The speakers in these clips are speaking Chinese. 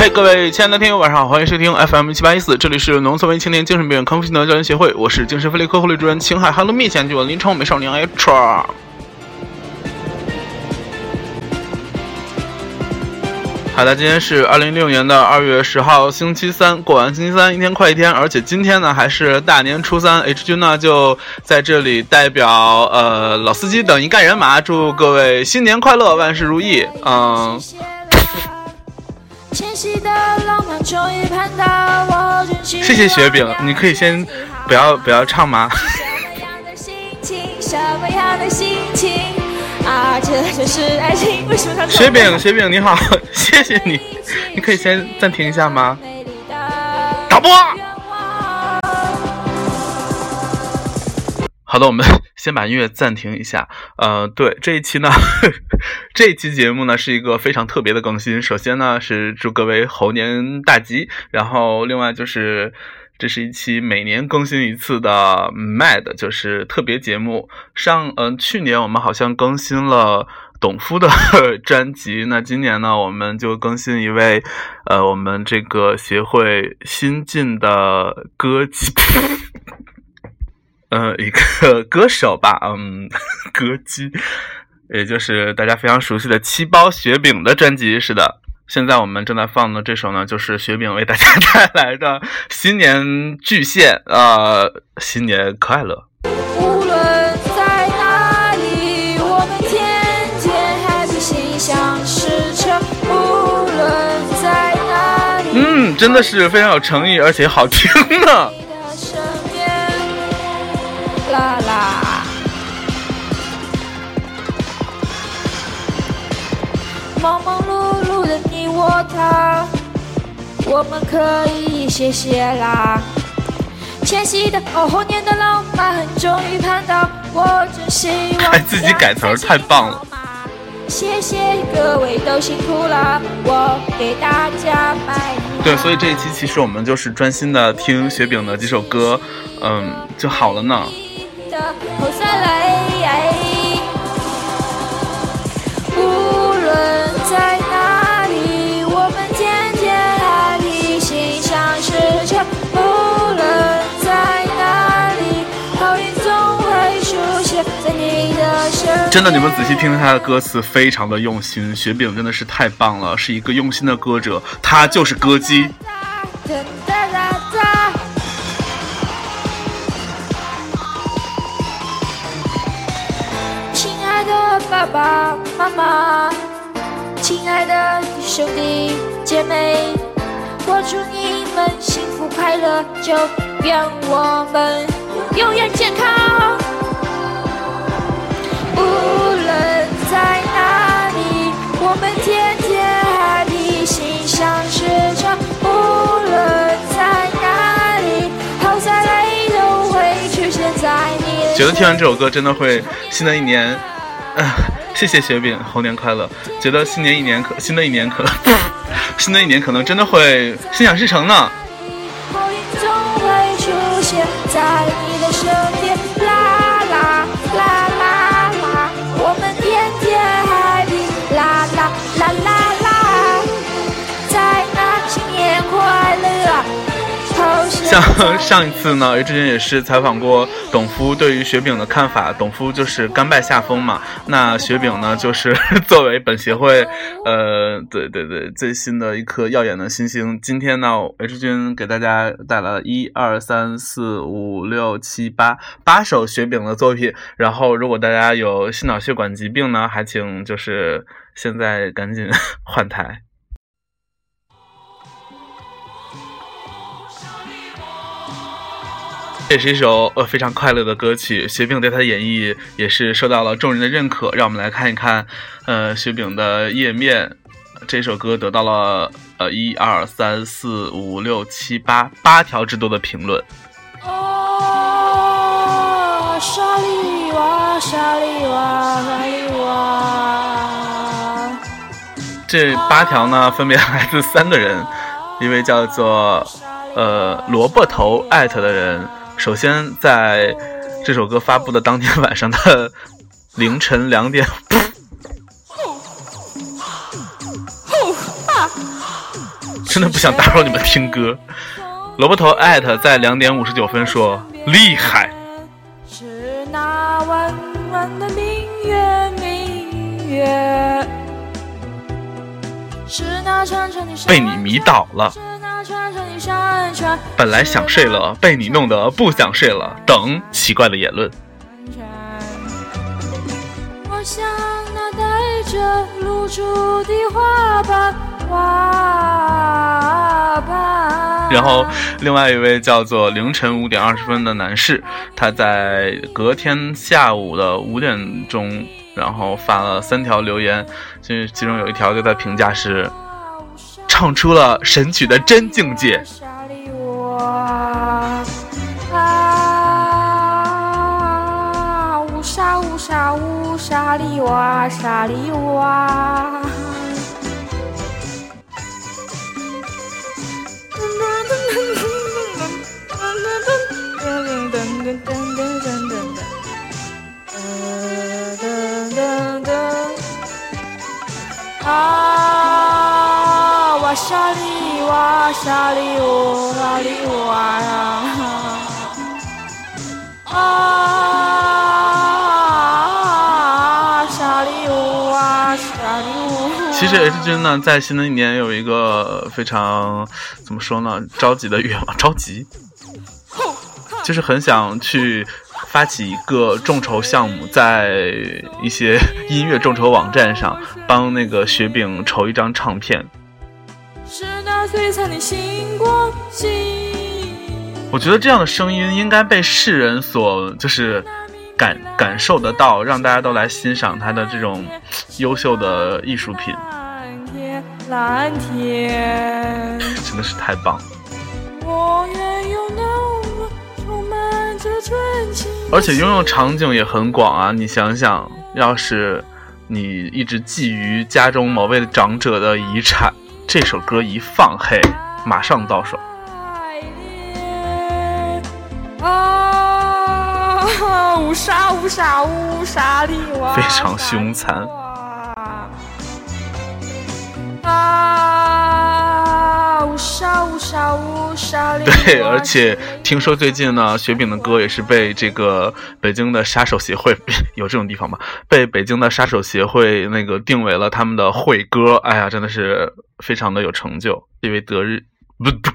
嘿，各位亲爱的听友，晚上好，欢迎收听 FM 七八一四，这里是农村文青年精神病康复心得教研协会，我是精神分裂科护理主任青海。Hello，面前就我林超美少年 H。好的，今天是二零一六年的二月十号，星期三，过完星期三，一天快一天，而且今天呢还是大年初三，H 君呢就在这里代表呃老司机等一干人马，祝各位新年快乐，万事如意，嗯。谢谢雪饼，你可以先不要不要唱吗？雪饼雪饼你好，谢谢你，你可以先暂停一下吗？导播。好的，我们先把音乐暂停一下。呃，对，这一期呢，这一期节目呢是一个非常特别的更新。首先呢是祝各位猴年大吉，然后另外就是这是一期每年更新一次的 Mad，就是特别节目。上嗯，去年我们好像更新了董夫的 专辑，那今年呢我们就更新一位呃我们这个协会新晋的歌姬。呃，一个歌手吧，嗯，歌姬，也就是大家非常熟悉的七包雪饼的专辑。是的，现在我们正在放的这首呢，就是雪饼为大家带来的新年巨献，呃，新年快乐。无论在哪里，我们天天 happy 心想事成。无论在哪里，嗯，真的是非常有诚意，而且好听呢。啦忙忙碌碌的你我他，我们可以谢谢啦。前夕的猴年的浪漫终于盼到，我真希望。还自己改词儿，太棒了！谢谢各位都辛苦了，我给大家拜。对，所以这一期其实我们就是专心的听雪饼的几首歌，嗯，就好了呢。在哪里，我们天天一心想事成。无论在哪里，好运总会出现在你的身真的，你们仔细听听他的歌词，非常的用心。雪饼真的是太棒了，是一个用心的歌者，他就是歌姬。亲爱的爸爸妈妈，亲爱的兄弟姐妹，我祝你们幸福快乐，就愿我们永远健康。无论在哪里，我们天天 happy，心想事成。无论在哪里，好在泪都会出现在你。觉得听完这首歌，真的会新的一年。谢谢雪饼，猴年快乐！觉得新年一年可，新的一年可，新的一年可能真的会心想事成呢。像 上一次呢，，H 君也是采访过董夫对于雪饼的看法。董夫就是甘拜下风嘛。那雪饼呢，就是 作为本协会，呃，对对对，最新的一颗耀眼的新星。今天呢，H 君给大家带来了一二三四五六七八八首雪饼的作品。然后，如果大家有心脑血管疾病呢，还请就是现在赶紧 换台。这是一首呃非常快乐的歌曲，雪饼对他的演绎也是受到了众人的认可。让我们来看一看，呃，雪饼的页面，这首歌得到了呃一二三四五六七八八条之多的评论。哦，沙里哇沙里哇沙里哇，这八条呢，分别来自三个人，一位叫做呃萝卜头艾特的人。首先，在这首歌发布的当天晚上的凌晨两点，真 真的不想打扰你们听歌。萝卜头艾特在两点五十九分说厉害。是那弯弯的明月，明月。是那长长的被你迷倒了。本来想睡了，被你弄得不想睡了。等奇怪的言论。我像那带着露珠的花瓣，花瓣。然后，另外一位叫做凌晨五点二十分的男士，他在隔天下午的五点钟，然后发了三条留言，其其中有一条就在评价是，唱出了神曲的真境界。啊，沙乌沙乌沙里哇沙里哇。啊，哇沙里哇沙里哇沙里哇呀！啊，沙里哇沙里哇。其实 H 君呢，在新的一年有一个非常怎么说呢，着急的愿望，着急，就是很想去发起一个众筹项目，在一些音乐众筹网站上帮那个雪饼筹一张唱片。璀璨的星光，星。我觉得这样的声音应该被世人所就是感感受得到，让大家都来欣赏他的这种优秀的艺术品，蓝天，蓝天。真的是太棒了。我愿有那么充满着纯情。而且应用场景也很广啊！你想想，要是你一直觊觎家中某位长者的遗产，这首歌一放，嘿，马上到手。啊，乌沙乌沙乌沙里哇，非常凶残对，而且听说最近呢，雪饼的歌也是被这个北京的杀手协会有这种地方吗？被北京的杀手协会那个定为了他们的会歌。哎呀，真的是非常的有成就。这位德日不不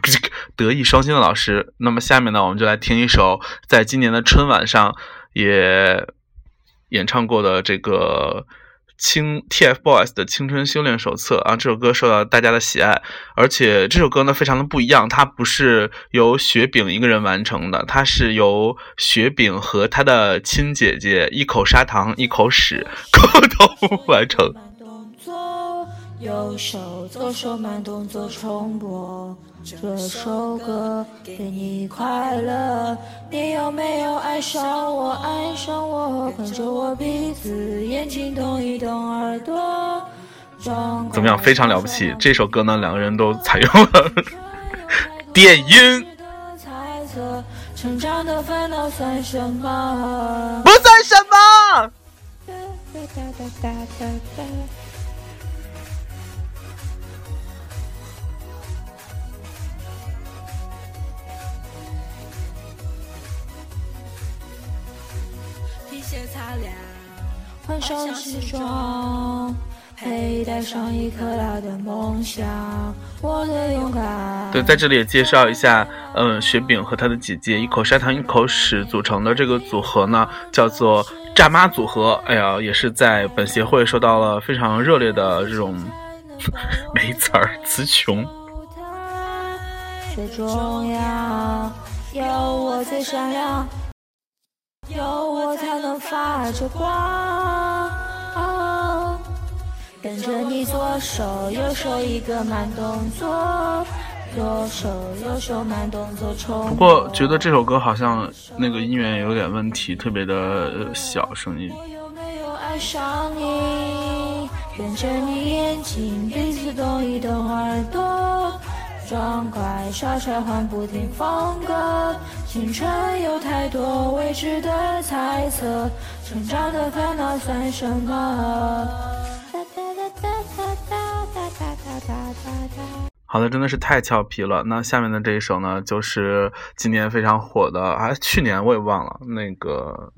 德艺双馨的老师。那么下面呢，我们就来听一首在今年的春晚上也演唱过的这个。青 TFBOYS 的《青春修炼手册》啊，这首歌受到大家的喜爱，而且这首歌呢非常的不一样，它不是由雪饼一个人完成的，它是由雪饼和他的亲姐姐一口砂糖一口屎 共同完成。右手左手慢动作重播这首歌，给你快乐。你有没有爱上我？爱上我，跟着我鼻子，眼睛动一动，耳朵。装怎么样？非常了不起！这首歌呢，两个人都采用了电音，成长的烦恼算什么？不算什么。换上西装，佩戴上一颗老的梦想，我的勇敢。对，在这里也介绍一下，嗯，雪饼和他的姐姐一口砂糖一口屎组成的这个组合呢，叫做炸妈组合。哎呀，也是在本协会受到了非常热烈的这种没词儿词穷。最重要，有我最闪亮，有我才能发着光。跟着你左手右手一个慢动作，左手右手慢动作重。不过觉得这首歌好像那个音源有点问题，特别的呃小声音。我有没有爱上你？跟着你眼睛，彼此动一动耳朵，好的，真的是太俏皮了。那下面的这一首呢，就是今年非常火的，而去年我也忘了那个。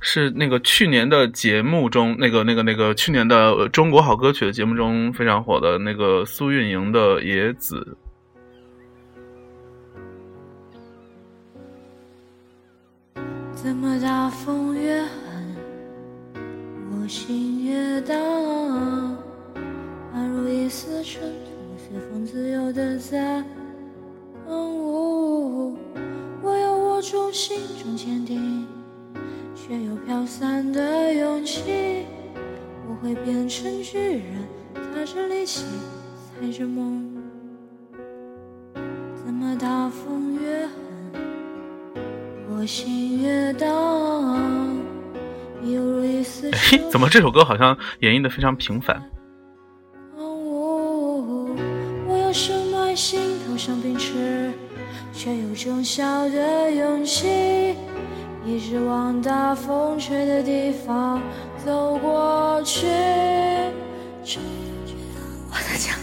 是那个去年的节目中，那个那个那个去年的中国好歌曲的节目中非常火的那个苏运莹的《野子》。怎么大风越狠，我心越荡，宛如一丝尘土，随风自由的在狂舞。我有我中心中坚定，飘散的勇气。我会变成巨人，踏着力气，踩着梦。怎么大风越狠？我心越荡，犹如一丝嘿，怎么这首歌好像演绎的非常平凡？我要深埋心头上冰池，却有种小的勇气，一直往大风吹的地方走过去。我在讲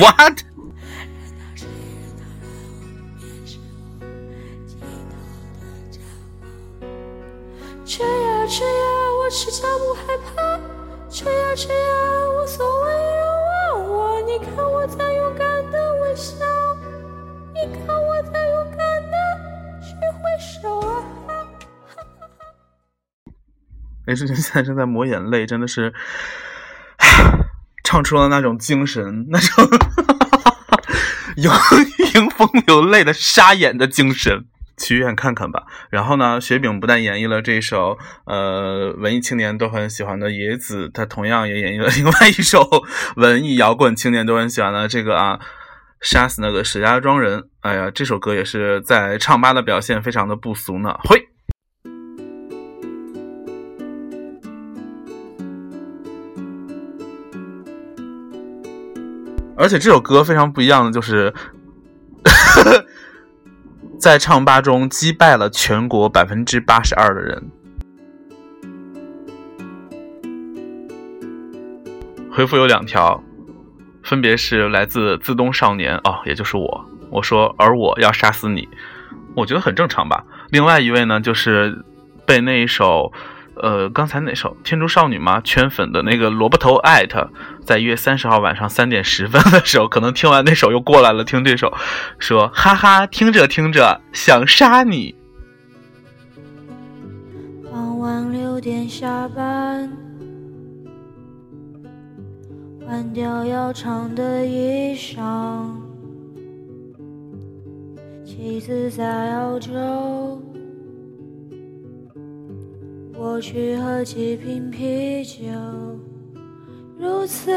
What？吹呀吹呀，我赤脚不害怕。吹呀吹呀，无所谓人问我。你看我在勇敢的微笑，你看我在雷志玲现在正在抹眼泪，真的是唱出了那种精神，那种 有迎风流泪的沙眼的精神。去医院看看吧。然后呢，雪饼不但演绎了这首呃文艺青年都很喜欢的《野子》，他同样也演绎了 另外一首文艺摇滚青年都很喜欢的这个啊，杀死那个石家庄人。哎呀，这首歌也是在唱吧的表现非常的不俗呢。嘿。而且这首歌非常不一样的就是。在唱吧中击败了全国百分之八十二的人。回复有两条，分别是来自自东少年哦，也就是我，我说而我要杀死你，我觉得很正常吧。另外一位呢，就是被那一首。呃，刚才那首《天竺少女》吗？圈粉的那个萝卜头艾特，在一月三十号晚上三点十分的时候，可能听完那首又过来了，听这首，说哈哈，听着听着想杀你。傍晚六点下班，换掉要长的衣裳，妻子在澳洲。我去喝几瓶啤酒，如此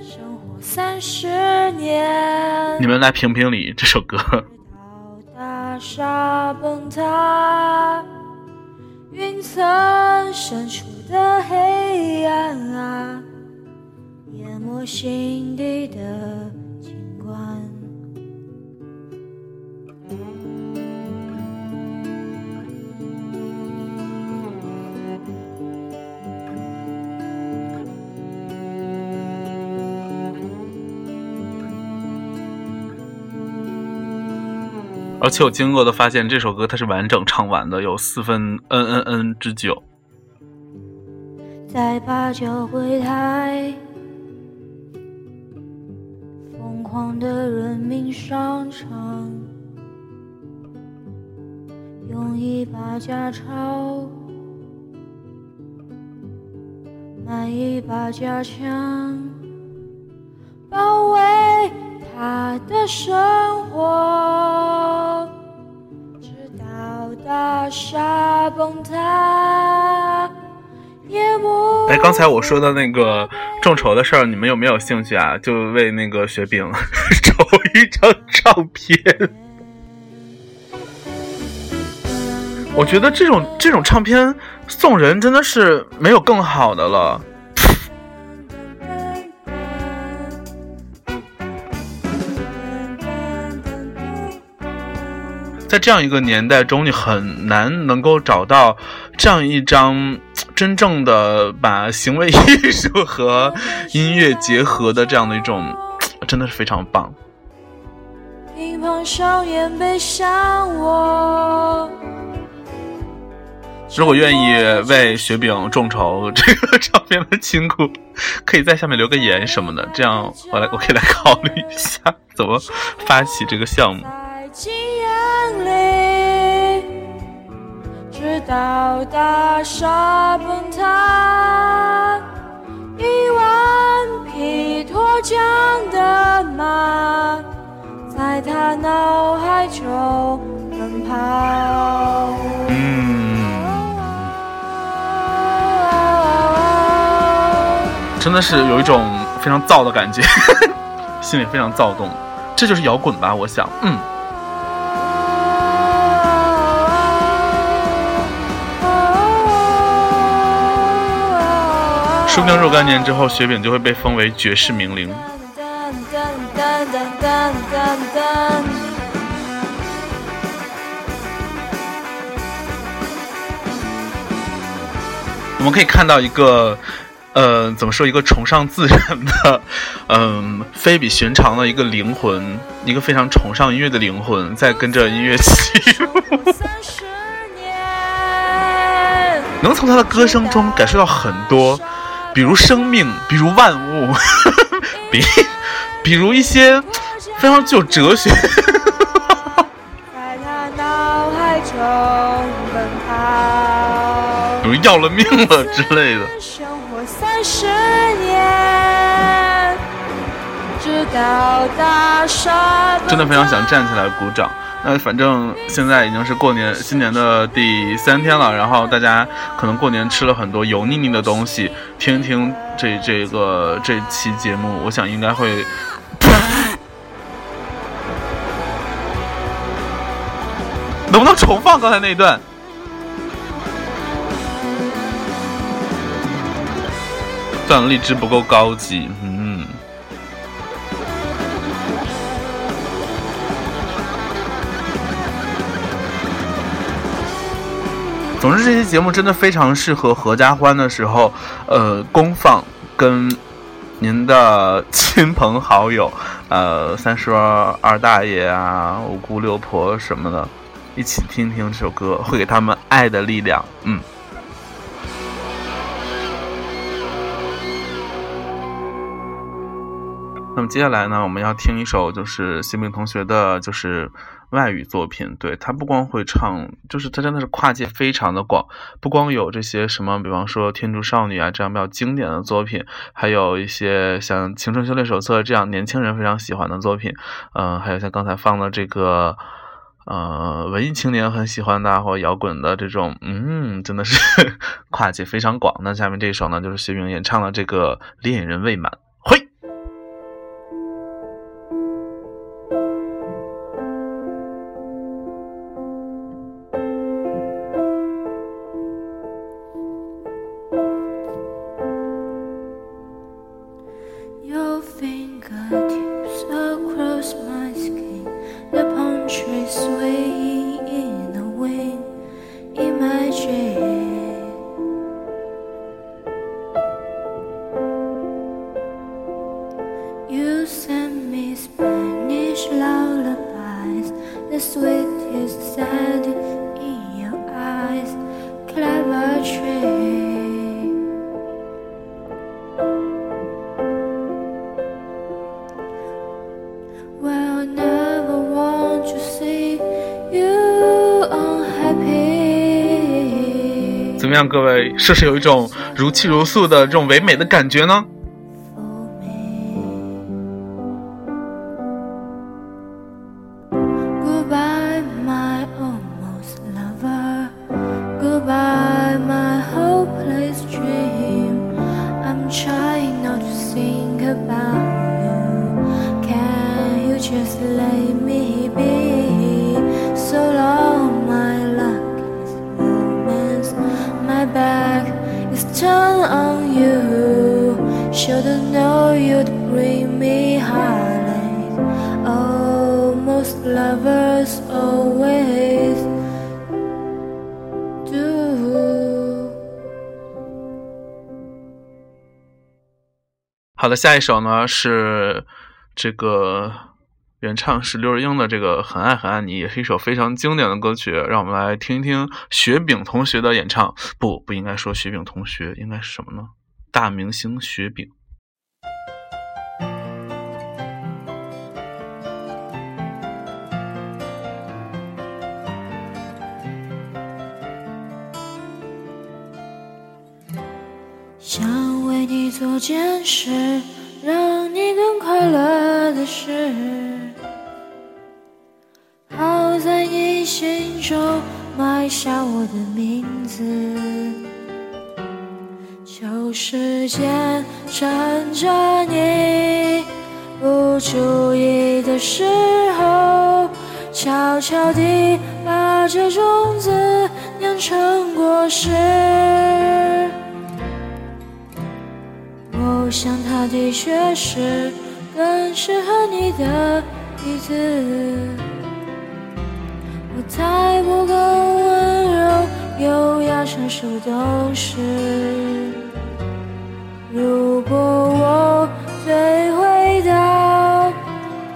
生活三十年。你们来评评理这首歌。大厦崩塌，云层深处的黑暗啊，淹没心底的。而且我惊愕的发现，这首歌它是完整唱完的，有四分 n n n 之久。在八角柜台，疯狂的人民商场，用一把假钞买一把假枪，包围他的生活。直到大厦崩塌，哎，刚才我说的那个众筹的事儿，你们有没有兴趣啊？就为那个雪饼 筹一张照片。我觉得这种这种唱片送人真的是没有更好的了。在这样一个年代中，你很难能够找到这样一张真正的把行为艺术和音乐结合的这样的一种，真的是非常棒。乒乓少年背向我。如果愿意为雪饼众筹这个照片的亲故，可以在下面留个言什么的，这样我来我可以来考虑一下怎么发起这个项目。到大厦崩塌，一万匹脱缰的马，在他脑海中奔跑。嗯，真的是有一种非常燥的感觉，心里非常躁动。这就是摇滚吧，我想，嗯。说不定若干年之后，雪饼就会被封为绝世名伶。我们可以看到一个，呃，怎么说？一个崇尚自然的，嗯、非比寻常的一个灵魂，一个非常崇尚音乐的灵魂，在跟着音乐起舞。三十年，能从他的歌声中感受到很多，比如生命，比如万物，比比如一些非常具有哲学。在他脑海中奔跑。比如要了命了之类的。生活三十年，直到大厦真的非常想站起来鼓掌。那反正现在已经是过年新年的第三天了，然后大家可能过年吃了很多油腻腻的东西，听一听这这个这期节目，我想应该会。能不能重放刚才那一段？算了，荔枝不够高级，嗯。总之，这期节目真的非常适合合家欢的时候，呃，公放跟您的亲朋好友，呃，三叔、二大爷啊、五姑六婆什么的，一起听听这首歌，会给他们爱的力量。嗯。那么接下来呢，我们要听一首就是新兵同学的，就是外语作品。对他不光会唱，就是他真的是跨界非常的广，不光有这些什么，比方说《天竺少女》啊这样比较经典的作品，还有一些像《青春修炼手册》这样年轻人非常喜欢的作品。嗯、还有像刚才放的这个。呃，文艺青年很喜欢的，或者摇滚的这种，嗯，真的是 跨界非常广。那下面这一首呢，就是薛明演唱的这个《恋人未满》。sweetest sound in your eyes, clever trick. Well, never want to see you unhappy. 怎么样，各位，是不是有一种如泣如诉的这种唯美的感觉呢？ Turn on you. Shouldn't know you'd bring me heartache. Oh, most lovers always do. 好的，下一首呢是这个原唱是刘若英的这个《很爱很爱你》，也是一首非常经典的歌曲。让我们来听一听雪饼同学的演唱。不，不应该说雪饼同学，应该是什么呢？大明星雪饼。想为你做件事，让你更快乐的事。中埋下我的名字。旧时间趁着你不注意的时候，悄悄地把这种子酿成果实。我想它的确是更适合你的椅子。才不够温柔，优雅成熟都是。如果我退回到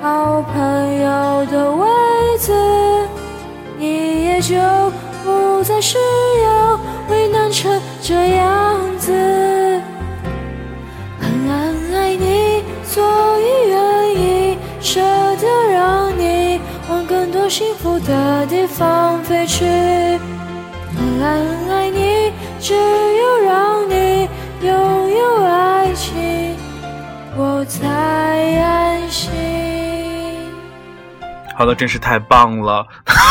好朋友的位置，你也就不再需要为难成这样往幸福的地方飞去。很爱你，只有让你拥有爱情，我才安心。好的，真是太棒了。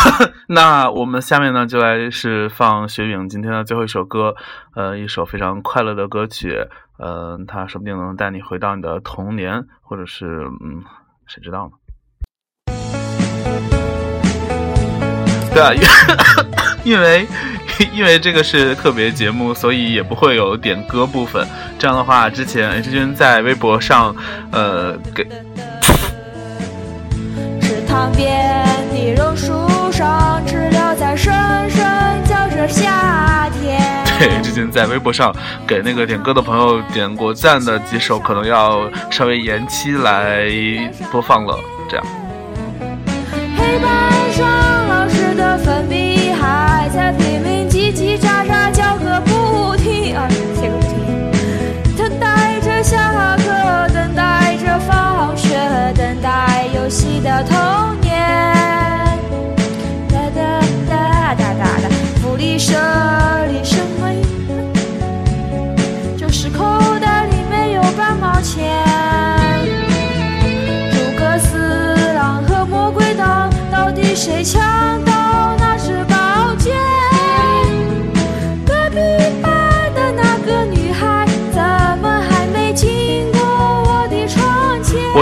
那我们下面呢，就来是放雪饼今天的最后一首歌，呃，一首非常快乐的歌曲，呃，它说不定能带你回到你的童年，或者是嗯，谁知道呢？对啊，因为 因为这个是特别节目，所以也不会有点歌部分。这样的话，之前 H 君在微博上，呃，给池塘边的榕树上，知了在声声叫着夏天。对，之前在微博上给那个点歌的朋友点过赞的几首，可能要稍微延期来播放了。这样，黑板上丫头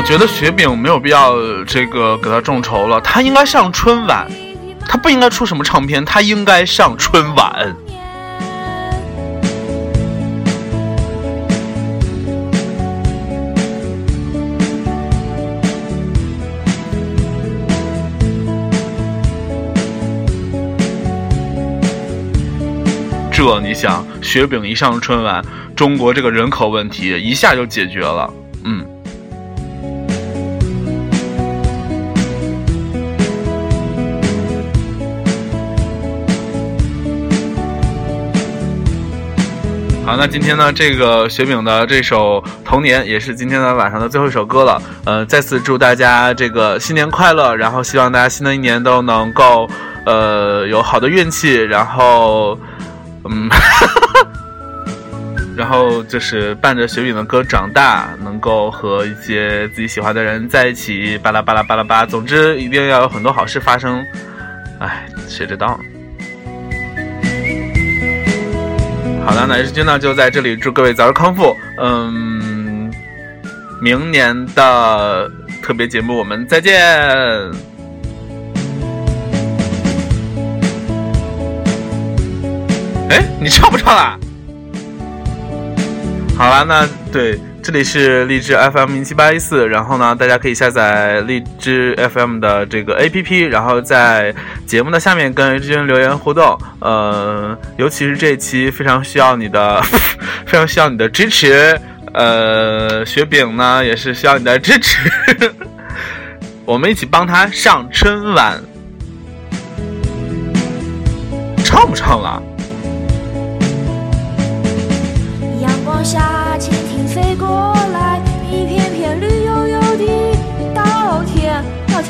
觉得雪饼没有必要这个给他众筹了，他应该上春晚，他不应该出什么唱片，他应该上春晚。这你想，雪饼一上春晚，中国这个人口问题一下就解决了。嗯。好，那今天呢，这个雪饼的这首《童年》也是今天的晚上的最后一首歌了。呃，再次祝大家这个新年快乐，然后希望大家新的一年都能够呃有好的运气，然后嗯，然后就是伴着雪饼的歌长大，能够和一些自己喜欢的人在一起，巴拉巴拉巴拉巴，总之一定要有很多好事发生。哎，谁知道呢？好的，那 h 君呢就在这里祝各位早日康复。嗯，明年的特别节目我们再见。哎，你唱不唱啊？好了，那对，这里是荔枝 FM 零七八一四，然后呢，大家可以下载荔枝 FM 的这个 APP，然后在节目的下面跟 H 君留言互动。呃，尤其是这一期非常需要你的，非常需要你的支持。呃，雪饼呢也是需要你的支持，我们一起帮他上春晚，唱不唱了？阳光下，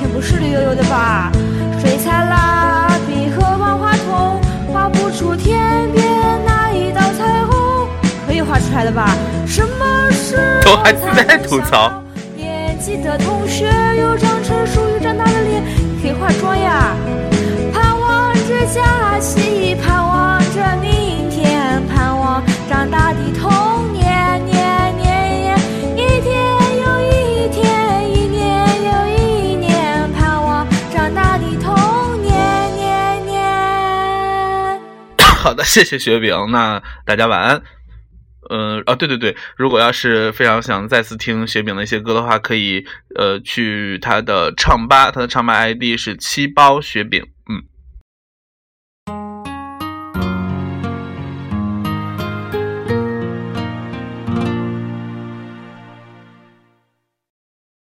不是绿油油的吧？水彩蜡笔和万花筒，画不出天边那一道彩虹，可以画出来的吧？什么时候我还在吐槽。年纪的同学有张成熟又长大的脸，可以化妆呀。盼望着假期，盼望着明天，盼望长大的童谢谢雪饼，那大家晚安。呃，啊，对对对，如果要是非常想再次听雪饼的一些歌的话，可以呃去他的唱吧，他的唱吧 ID 是七包雪饼。